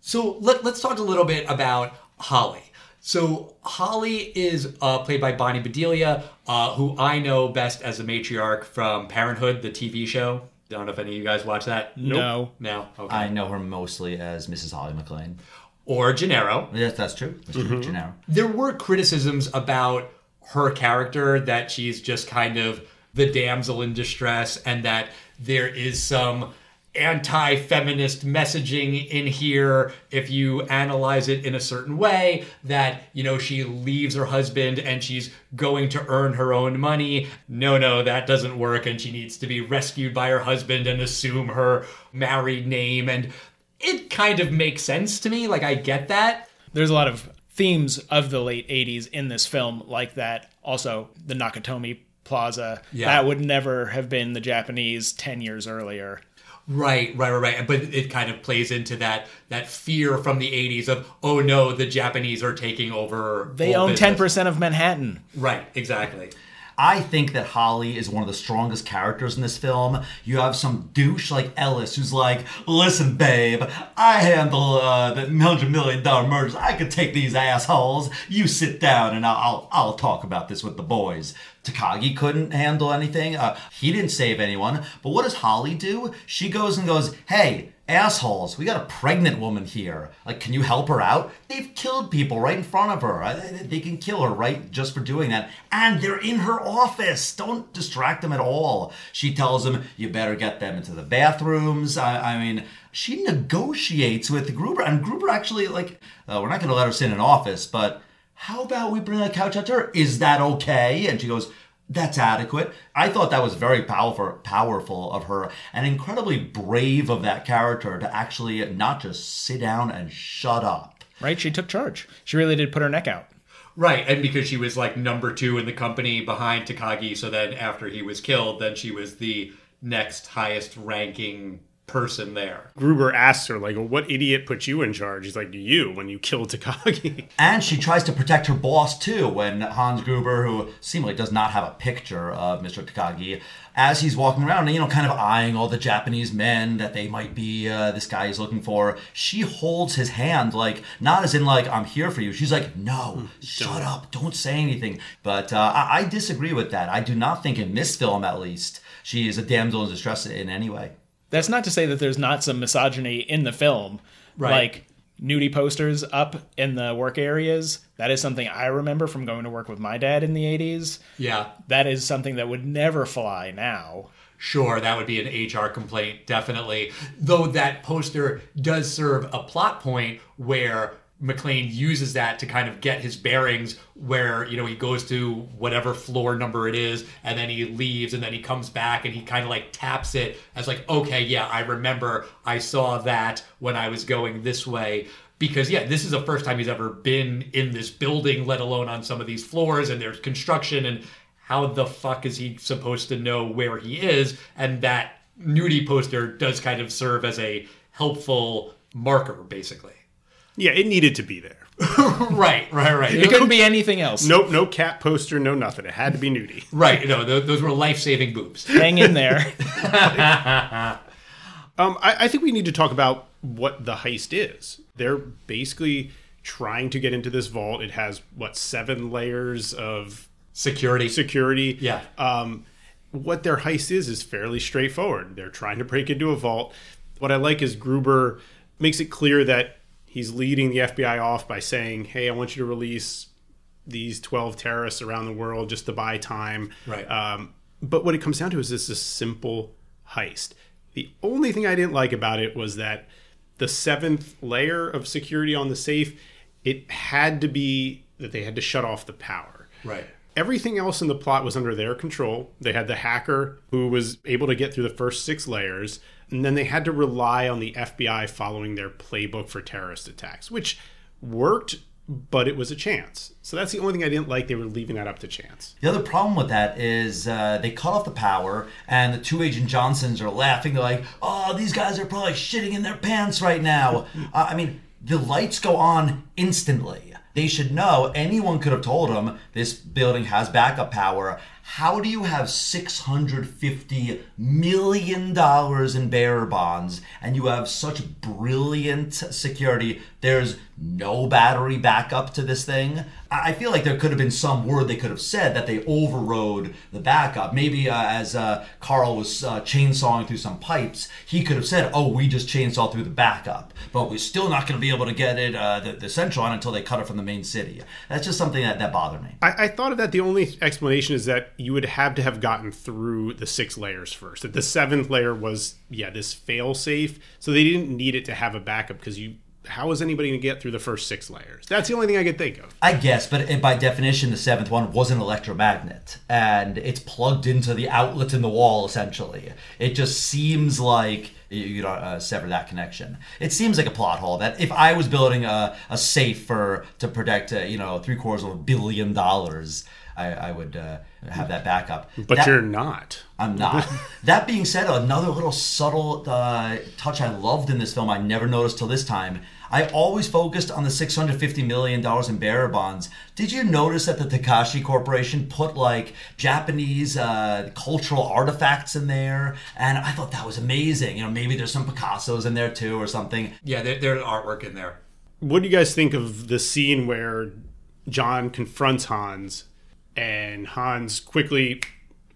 So let, let's talk a little bit about Holly. So Holly is uh, played by Bonnie Bedelia, uh, who I know best as the matriarch from Parenthood, the TV show. Don't know if any of you guys watch that. No. No. Okay. I know her mostly as Mrs. Holly McClane. or Gennaro. Yes, that's true. That's true. Gennaro. There were criticisms about her character that she's just kind of the damsel in distress and that there is some anti-feminist messaging in here if you analyze it in a certain way that you know she leaves her husband and she's going to earn her own money no no that doesn't work and she needs to be rescued by her husband and assume her married name and it kind of makes sense to me like i get that There's a lot of themes of the late 80s in this film like that. Also, the Nakatomi Plaza. Yeah. That would never have been the Japanese 10 years earlier. Right, right, right, right. But it kind of plays into that that fear from the '80s of, oh no, the Japanese are taking over. They own 10% of Manhattan. Right, exactly. I think that Holly is one of the strongest characters in this film. You have some douche like Ellis who's like, listen, babe, I handle uh, the hundred million dollar murders. I could take these assholes. You sit down and I'll, I'll, I'll talk about this with the boys. Takagi couldn't handle anything. Uh, he didn't save anyone. But what does Holly do? She goes and goes, hey, assholes, we got a pregnant woman here. Like, can you help her out? They've killed people right in front of her. Uh, They can kill her, right, just for doing that. And they're in her office. Don't distract them at all. She tells them, you better get them into the bathrooms. I, I mean, she negotiates with Gruber. And Gruber actually, like, uh, we're not going to let her sit in an office, but how about we bring a couch out to her? Is that okay? And she goes, that's adequate. I thought that was very powerful, powerful of her, and incredibly brave of that character to actually not just sit down and shut up. Right? She took charge. She really did put her neck out. Right, and because she was like number two in the company behind Takagi, so then after he was killed, then she was the next highest ranking person there. Gruber asks her, like, what idiot put you in charge? He's like, you, when you killed Takagi. And she tries to protect her boss too when Hans Gruber, who seemingly does not have a picture of Mr. Takagi, as he's walking around, you know, kind of eyeing all the Japanese men that they might be, uh, this guy is looking for, she holds his hand, like, not as in, like, I'm here for you. She's like, no, shut up, don't say anything. But uh, I-, I disagree with that. I do not think in this film, at least, she is a damsel in distress in any way. That's not to say that there's not some misogyny in the film. Right. Like nudie posters up in the work areas. That is something I remember from going to work with my dad in the 80s. Yeah, That is something that would never fly now. Sure, that would be an HR complaint, definitely. Though that poster does serve a plot point where McClane uses that to kind of get his bearings where, you know, he goes to whatever floor number it is and then he leaves and then he comes back and he kind of like taps it as like, okay, yeah, I remember I saw that when I was going this way. Because yeah, this is the first time he's ever been in this building, let alone on some of these floors, and there's construction and how the fuck is he supposed to know where he is? And that nudie poster does kind of serve as a helpful marker, basically. Yeah, it needed to be there. right, right, right. It couldn't be anything else. Nope, no cat poster, no nothing. It had to be nudie. Right, no, th- those were life saving boobs. Hang in there. Um, I, I think we need to talk about what the heist is. They're basically trying to get into this vault. It has what seven layers of Security. security. Yeah. Um, what their heist is is fairly straightforward. They're trying to break into a vault. What I like is Gruber makes it clear that he's leading the FBI off by saying, "Hey, I want you to release these 12 terrorists around the world just to buy time. Right. Um, but what it comes down to is this is a simple heist. The only thing I didn't like about it was that the seventh layer of security on the safe, it had to be that they had to shut off the power. Right. Everything else in the plot was under their control. They had the hacker who was able to get through the first six layers, and then they had to rely on the FBI following their playbook for terrorist attacks, which worked, but it was a chance. So that's the only thing I didn't like. They were leaving that up to chance. The other problem with that is uh, they cut off the power, and the two Agent Johnsons are laughing. They're like, "Oh, these guys are probably shitting in their pants right now." uh, I mean, the lights go on instantly. They should know. Anyone could have told them this building has backup power. How do you have six hundred fifty million dollars in bearer bonds, and you have such brilliant security? There's no battery backup to this thing. I feel like there could have been some word they could have said that they overrode the backup. Maybe uh, as uh, Carl was uh, chainsawing through some pipes, he could have said, "Oh, we just chainsaw through the backup, but we're still not going to be able to get it uh, the, the central on until they cut it from the main city." That's just something that, that bothered me. I, I thought of that. The only explanation is that you would have to have gotten through the six layers first. That the seventh layer was, yeah, this fail safe. So they didn't need it to have a backup because you. How is anybody going to get through the first six layers? That's the only thing I could think of. I guess, but it- by definition, the seventh one was an electromagnet, and it's plugged into the outlet in the wall. Essentially, it just seems like you, don't uh, sever that connection. It seems like a plot hole that if I was building a, a safe for to protect, uh, you know, three quarters of a billion dollars, I, I would uh, have that backup. But That- you're not. I'm not. that being said, another little subtle uh, touch I loved in this film I never noticed till this time. I always focused on the $650 million in bearer bonds. Did you notice that the Takashi Corporation put like Japanese uh, cultural artifacts in there? And I thought that was amazing. You know, maybe there's some Picassos in there too or something. Yeah, there, there's artwork in there. What do you guys think of the scene where John confronts Hans and Hans quickly,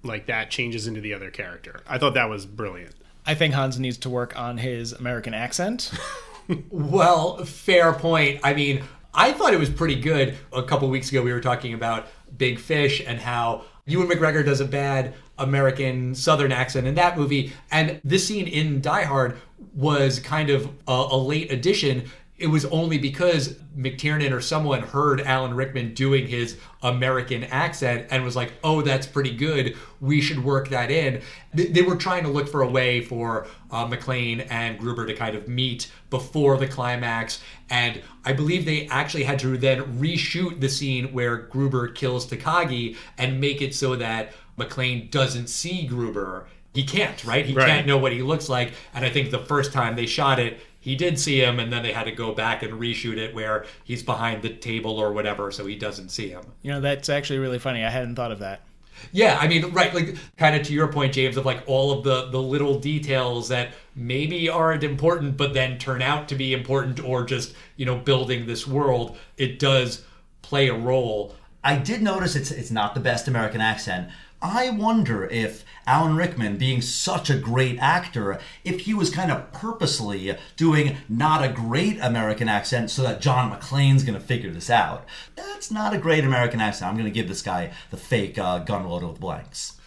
like that, changes into the other character? I thought that was brilliant. I think Hans needs to work on his American accent. Well, fair point. I mean, I thought it was pretty good. A couple weeks ago, we were talking about Big Fish and how Ewan McGregor does a bad American Southern accent in that movie. And this scene in Die Hard was kind of a, a late addition. It was only because McTiernan or someone heard Alan Rickman doing his American accent and was like, oh, that's pretty good. We should work that in. They, were trying to look for a way for uh, McClane and Gruber to kind of meet before the climax. And I believe they actually had to then reshoot the scene where Gruber kills Takagi and make it so that McClane doesn't see Gruber. He can't, right? He Right. can't know what he looks like. And I think the first time they shot it, he did see him, and then they had to go back and reshoot it where he's behind the table or whatever, so he doesn't see him. You know, that's actually really funny. I hadn't thought of that. Yeah, I mean, right, like kind of to your point, James, of like all of the the little details that maybe aren't important, but then turn out to be important, or just you know building this world. It does play a role. I did notice it's it's not the best American accent. I wonder if Alan Rickman, being such a great actor, if he was kind of purposely doing not a great American accent so that John McClane's going to figure this out. That's not a great American accent. I'm going to give this guy the fake uh, gun loaded with blanks.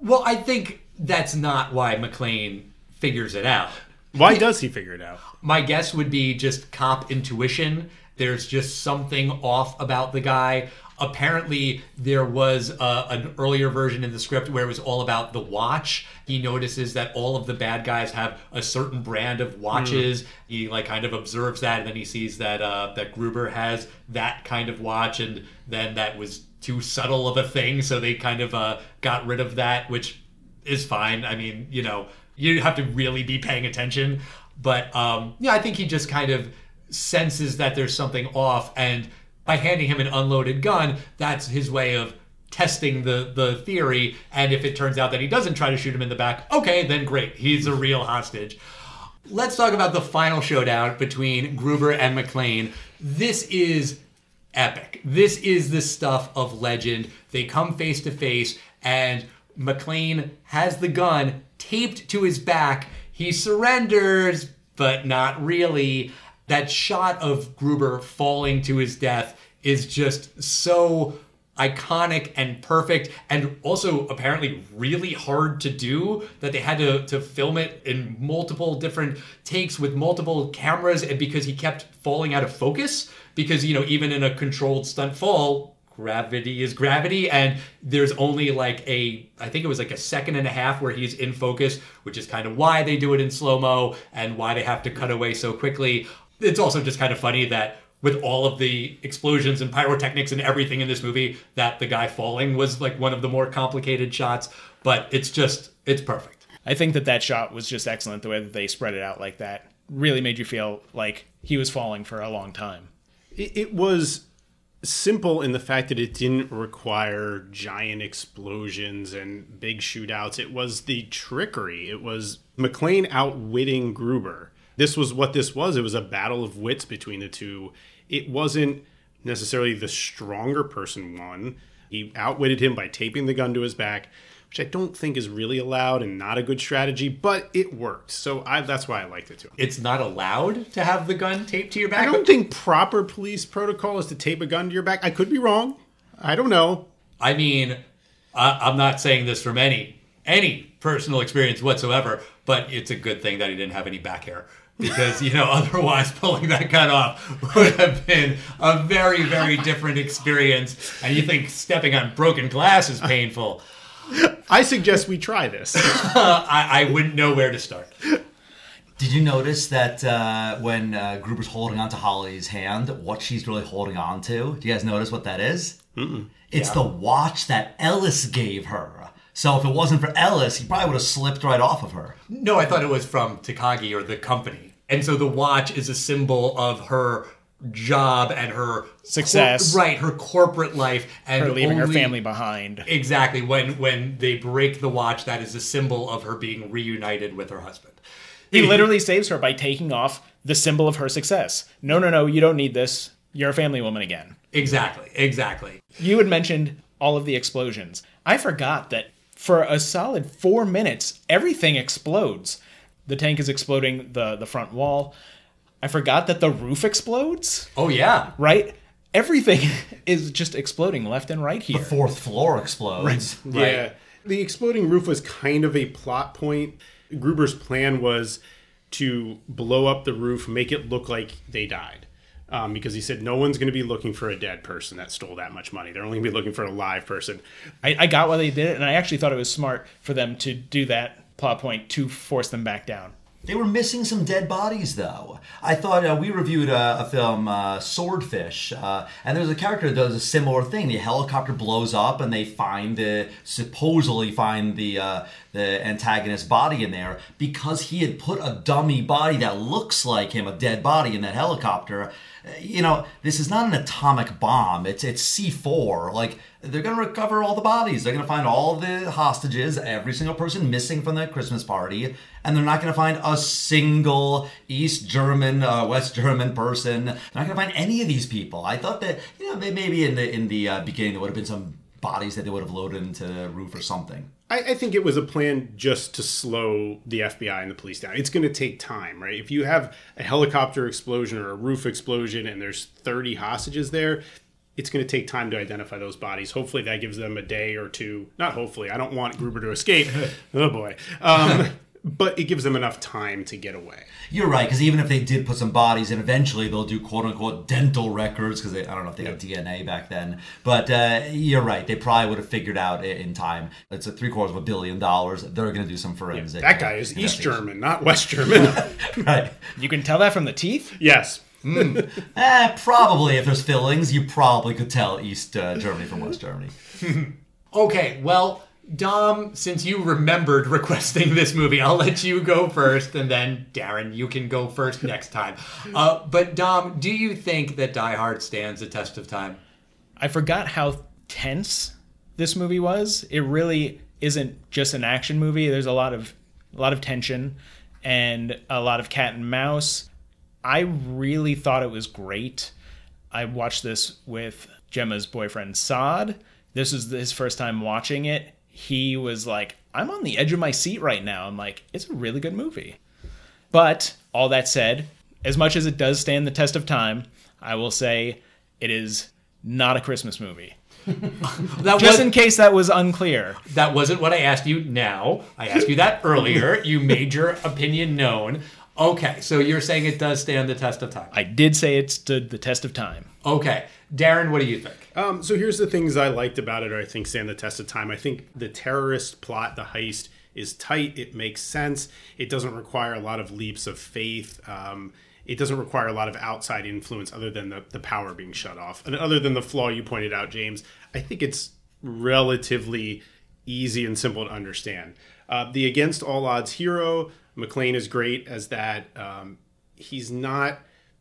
Well, I think that's not why McClane figures it out. Why does he figure it out? My guess would be just cop intuition. There's just something off about the guy. Apparently, there was uh, an earlier version in the script where it was all about the watch. He notices that all of the bad guys have a certain brand of watches. He like kind of observes that, and then he sees that uh, that Gruber has that kind of watch, and then that was too subtle of a thing, so they kind of uh, got rid of that, which is fine. I mean, you know, you have to really be paying attention. But um, yeah, I think he just kind of senses that there's something off, and by handing him an unloaded gun, that's his way of testing the the theory. And if it turns out that he doesn't try to shoot him in the back, okay, then great, he's a real hostage. Let's talk about the final showdown between Gruber and McClane. This is epic. This is the stuff of legend. They come face to face, and McClane has the gun taped to his back. He surrenders, but not really. That shot of Gruber falling to his death is just so iconic and perfect and also apparently really hard to do that they had to, to film it in multiple different takes with multiple cameras and because he kept falling out of focus because you know even in a controlled stunt fall gravity is gravity and there's only like a i think it was like a second and a half where he's in focus which is kind of why they do it in slow mo and why they have to cut away so quickly it's also just kind of funny that with all of the explosions and pyrotechnics and everything in this movie that the guy falling was like one of the more complicated shots but it's just it's perfect I think that that shot was just excellent. The way that they spread it out like that really made you feel like he was falling for a long time. It, it was simple in the fact that it didn't require giant explosions and big shootouts. It was the trickery. It was McClane outwitting Gruber. This was what this was. It was a battle of wits between the two. It wasn't necessarily the stronger person won. He outwitted him by taping the gun to his back, which I don't think is really allowed and not a good strategy, but it worked. So I, that's why I liked it too. it's not allowed to have the gun taped to your back I don't think proper police protocol is to tape a gun to your back. I could be wrong. I don't know. I mean, I, I'm not saying this from any any personal experience whatsoever, but it's a good thing that he didn't have any back hair because you know otherwise pulling that gun off would have been a very very different experience. And you think stepping on broken glass is painful? I suggest we try this. I, I wouldn't know where to start. Did you notice that uh, when uh, Gruber's holding onto Holly's hand, what she's really holding on to? Do you guys notice what that is? Mm-mm. It's the watch that Ellis gave her. So if it wasn't for Ellis, he probably would have slipped right off of her. No, I thought it was from Takagi or the company. And so the watch is a symbol of her job and her Success. right, her corporate life and Her leaving her family behind. Exactly. When when they break the watch, that is a symbol of her being reunited with her husband. He literally saves her by taking off the symbol of her success. No, no, no, you don't need this. You're a family woman again. Exactly. Exactly. You had mentioned all of the explosions. I forgot that for a solid four minutes, everything explodes. The tank is exploding the, the front wall. I forgot that the roof explodes, Oh yeah. right? Everything is just exploding left and right here. The Fourth floor explodes. Yeah. The exploding roof was kind of a plot point. Gruber's plan was to blow up the roof, make it look like they died. Um, because he said no one's going to be looking for a dead person that stole that much money. They're only going to be looking for a live person. I, I got why they did it, and I actually thought it was smart for them to do that plot point to force them back down. They were missing some dead bodies, though. I thought uh, we reviewed a, a film, uh, Swordfish, uh, and there's a character that does a similar thing. The helicopter blows up, and they find the supposedly find the uh, the antagonist's body in there because he had put a dummy body that looks like him, a dead body, in that helicopter. Uh, You know, this is not an atomic bomb. It's it's C4. Like they're going to recover all the bodies. They're going to find all the hostages, every single person missing from that Christmas party, and they're not going to find a single East German, uh, West German person. They're not going to find any of these people. I thought that you know maybe in the in the uh, beginning there would have been some bodies that they would have loaded into the roof or something. I, I think it was a plan just to slow the FBI and the police down. It's going to take time, right? If you have a helicopter explosion or a roof explosion and there's 30 hostages there, it's going to take time to identify those bodies. Hopefully, that gives them a day or two. Not hopefully, I don't want Gruber to escape. oh boy. Um, but it gives them enough time to get away. You're right, because even if they did put some bodies in, eventually they'll do quote unquote dental records, because I don't know if they had DNA back then. But uh, you're right, they probably would have figured out i- in time. It's a three quarters of a billion dollars. They're going to do some forensic. That guy is East German, not West German. Right. You can tell that from the teeth. yes. Eh, probably if there's fillings, you probably could tell East uh, Germany from West Germany. Okay, well, Dom, since you remembered requesting this movie, I'll let you go first, and then Daron, you can go first next time. Uh, but Dom, do you think that Die Hard stands the test of time? I forgot how tense this movie was. It really isn't just an action movie. There's a lot of a lot of tension and a lot of cat and mouse. I really thought it was great. I watched this with Gemma's boyfriend Saad. This is his first time watching it. He was like, "I'm on the edge of my seat right now." I'm like, "It's a really good movie." But all that said, as much as it does stand the test of time, I will say it is not a Christmas movie. That Just was, in case that was unclear. that wasn't what I asked you now. I asked you that earlier. You made your opinion known. Okay, so you're saying it does stand the test of time. I did say it stood the test of time. Okay. Daron, what do you think? Um, so here's the things I liked about it, or I think stand the test of time. I think the terrorist plot, the heist, is tight. It makes sense. It doesn't require a lot of leaps of faith. Um, it doesn't require a lot of outside influence other than the, the power being shut off. And other than the flaw you pointed out, James, I think it's relatively easy and simple to understand. Uh, the against all odds hero, McClane is great as that. Um, he's not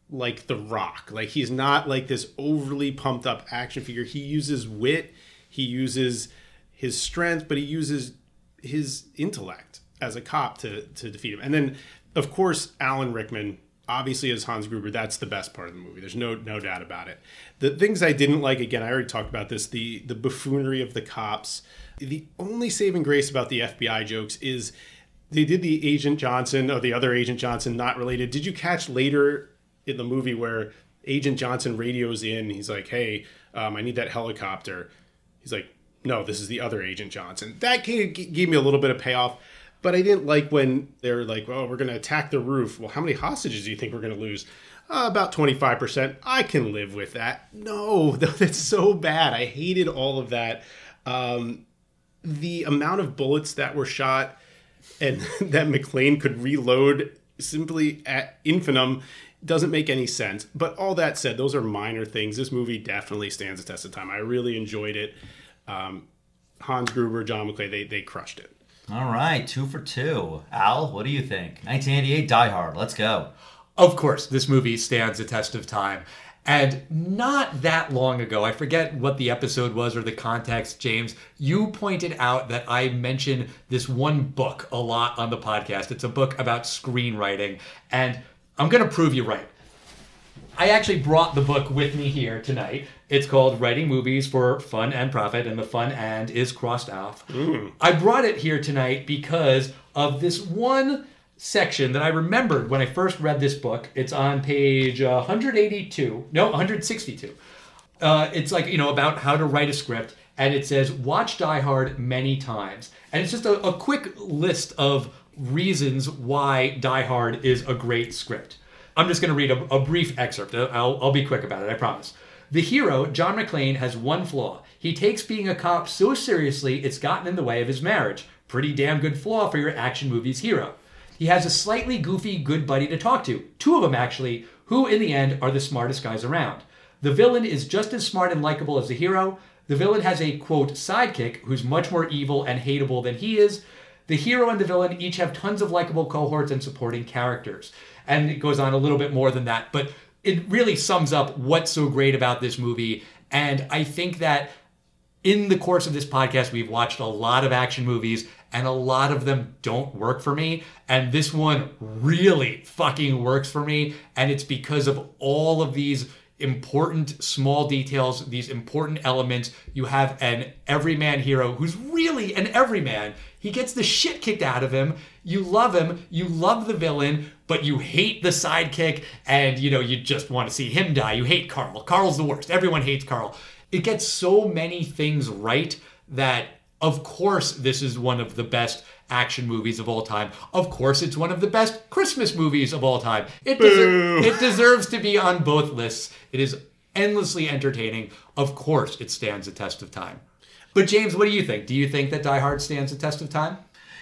like The Rock. Like he's not like this overly pumped up action figure. He uses wit, he uses his strength, but he uses his intellect as a cop to to defeat him. And then of course Alan Rickman obviously as Hans Gruber that's the best part of the movie. There's no no doubt about it. The things I didn't like again, I already talked about this, the the buffoonery of the cops. The only saving grace about the FBI jokes is they did the Agent Johnson or the other Agent Johnson not related. Did you catch later in the movie where Agent Johnson radios in? He's like, "Hey, um, I need that helicopter." He's like, "No, this is the other Agent Johnson." That gave, me a little bit of payoff, but I didn't like when they're like, "Oh, we're going to attack the roof." Well, how many hostages do you think we're going to lose? Uh, about 25%. I can live with that. No, that's so bad. I hated all of that. Um, the amount of bullets that were shot and that McClane could reload simply at infinitum doesn't make any sense. But all that said, those are minor things. This movie definitely stands the test of time. I really enjoyed it. Um, Hans Gruber, John McClane, they, they crushed it. All right, two for two. Al, what do you think? 1988 Die Hard. Let's go. Of course, this movie stands the test of time. And not that long ago, I forget what the episode was or the context, James, you pointed out that I mention this one book a lot on the podcast. It's a book about screenwriting, and I'm going to prove you right. I actually brought the book with me here tonight. It's called Writing Movies for Fun and Profit, and the fun and is crossed off. Mm. I brought it here tonight because of this one section that I remembered when I first read this book. It's on page uh, 182, no, 162. Uh, it's like, you know, about how to write a script, and it says, watch Die Hard many times. And it's just a, a quick list of reasons why Die Hard is a great script. I'm just going to read a, a brief excerpt. I'll, I'll be quick about it, I promise. The hero, John McClane, has one flaw. He takes being a cop so seriously it's gotten in the way of his marriage. Pretty damn good flaw for your action movies hero. He has a slightly goofy good buddy to talk to, two of them actually, who in the end are the smartest guys around. The villain is just as smart and likable as the hero. The villain has a quote sidekick who's much more evil and hateable than he is. The hero and the villain each have tons of likable cohorts and supporting characters. And it goes on a little bit more than that, but it really sums up what's so great about this movie. And I think that in the course of this podcast, we've watched a lot of action movies, and a lot of them don't work for me. And this one really fucking works for me. And it's because of all of these important small details, these important elements. You have an everyman hero who's really an everyman. He gets the shit kicked out of him. You love him. You love the villain, but you hate the sidekick, and you know you just want to see him die. You hate Carl. Carl's the worst. Everyone hates Carl. It gets so many things right that, of course, this is one of the best action movies of all time. Of course, it's one of the best Christmas movies of all time. It, deser- it deserves to be on both lists. It is endlessly entertaining. Of course, it stands the test of time. But James, what do you think? Do you think that Die Hard stands the test of time?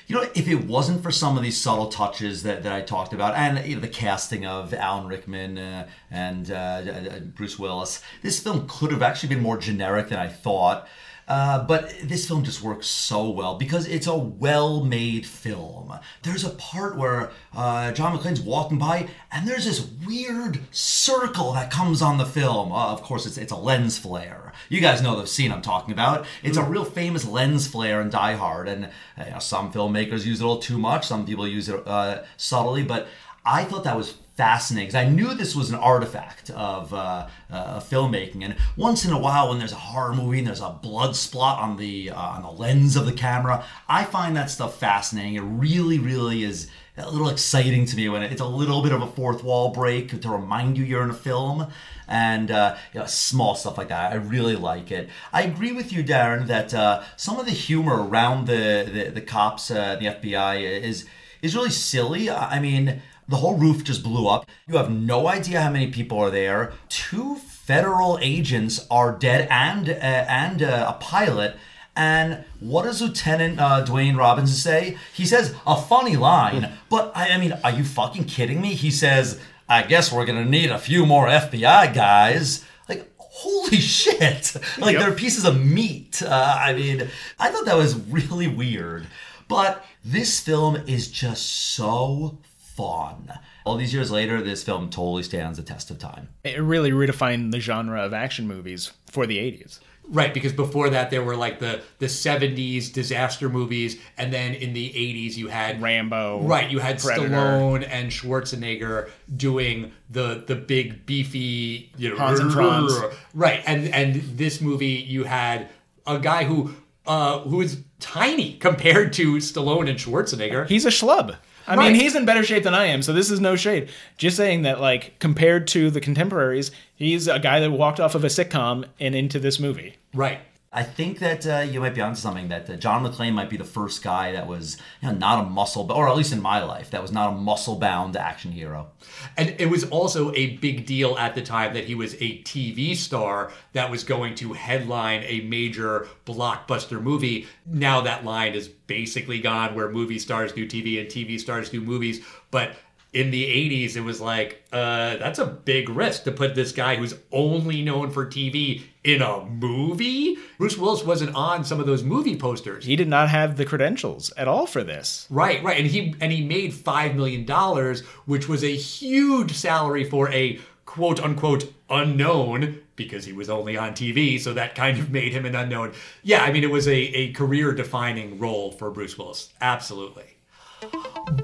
You know, if it wasn't for some of these subtle touches that, that I talked about, and you know, the casting of Alan Rickman uh, and uh, uh, Bruce Willis, this film could have actually been more generic than I thought. Uh, but this film just works so well because it's a well-made film. There's a part where uh, John McClane's walking by, and there's this weird circle that comes on the film. Uh, of course, it's it's a lens flare. You guys know the scene I'm talking about. It's a real famous lens flare in Die Hard, and uh, you know, some filmmakers use it a little too much. Some people use it uh, subtly, but I thought that was fascinating because I knew this was an artifact of uh, uh, filmmaking. And once in a while, when there's a horror movie and there's a blood spot on the uh, on the lens of the camera, I find that stuff fascinating. It really, really is a little exciting to me when it's a little bit of a fourth wall break to remind you you're in a film and uh, you know, small stuff like that. I really like it. I agree with you, Daron, that uh, some of the humor around the the, the cops, uh, the FBI, is is really silly. I mean, the whole roof just blew up. You have no idea how many people are there. Two federal agents are dead, and uh, and uh, a pilot. And what does Lieutenant uh, Dwayne Robinson say? He says a funny line, but I, I mean, are you fucking kidding me? He says, "I guess we're gonna need a few more FBI guys." Like, holy shit! Like Yep. they're pieces of meat. Uh, I mean, I thought that was really weird. But this film is just so fun. All these years later, this film totally stands the test of time. It really redefined the genre of action movies for the 80s. Right, because before that there were like the the 70s disaster movies and then in the 80s you had Rambo. Right, you had Predator. Stallone and Schwarzenegger doing the the big beefy, you know, Hans and Franz. Right, and and this movie you had a guy who uh who is tiny compared to Stallone and Schwarzenegger. He's a schlub. I Right. mean, he's in better shape than I am, so this is no shade. Just saying that, like, compared to the contemporaries, he's a guy that walked off of a sitcom and into this movie. right. I think that uh, you might be onto something. That uh, John McClane might be the first guy that was, you know, not a muscle, or at least in my life, that was not a muscle-bound action hero. And it was also a big deal at the time that he was a TV star that was going to headline a major blockbuster movie. Now that line is basically gone where movie stars do TV and TV stars do movies. But in the 80s, it was like, uh, that's a big risk to put this guy who's only known for TV in a movie. Bruce Willis wasn't on some of those movie posters. He did not have the credentials at all for this. Right, right, and he and he made five million dollars, which was a huge salary for a quote unquote unknown because he was only on TV, so that kind of made him an unknown. Yeah, I mean it was a, a career defining role for Bruce Willis. Absolutely.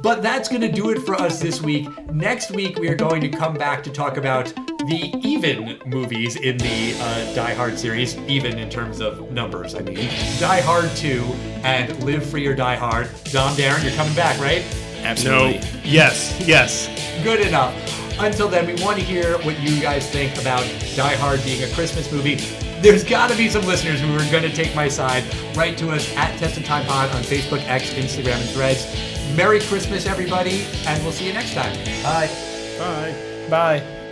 But that's going to do it for us this week. Next week, we are going to come back to talk about the even movies in the uh, Die Hard series, even in terms of numbers, I mean. Die Hard 2 and Live Free or Die Hard. Dom Daron, you're coming back, right? No. Absolutely. Yes. Yes. Good enough. Until then, we want to hear what you guys think about Die Hard being a Christmas movie. There's got to be some listeners who are going to take my side. Write to us at Test of Time Pod on Facebook, X, Instagram, and Threads. Merry Christmas, everybody, and we'll see you next time. Bye. Bye. Bye.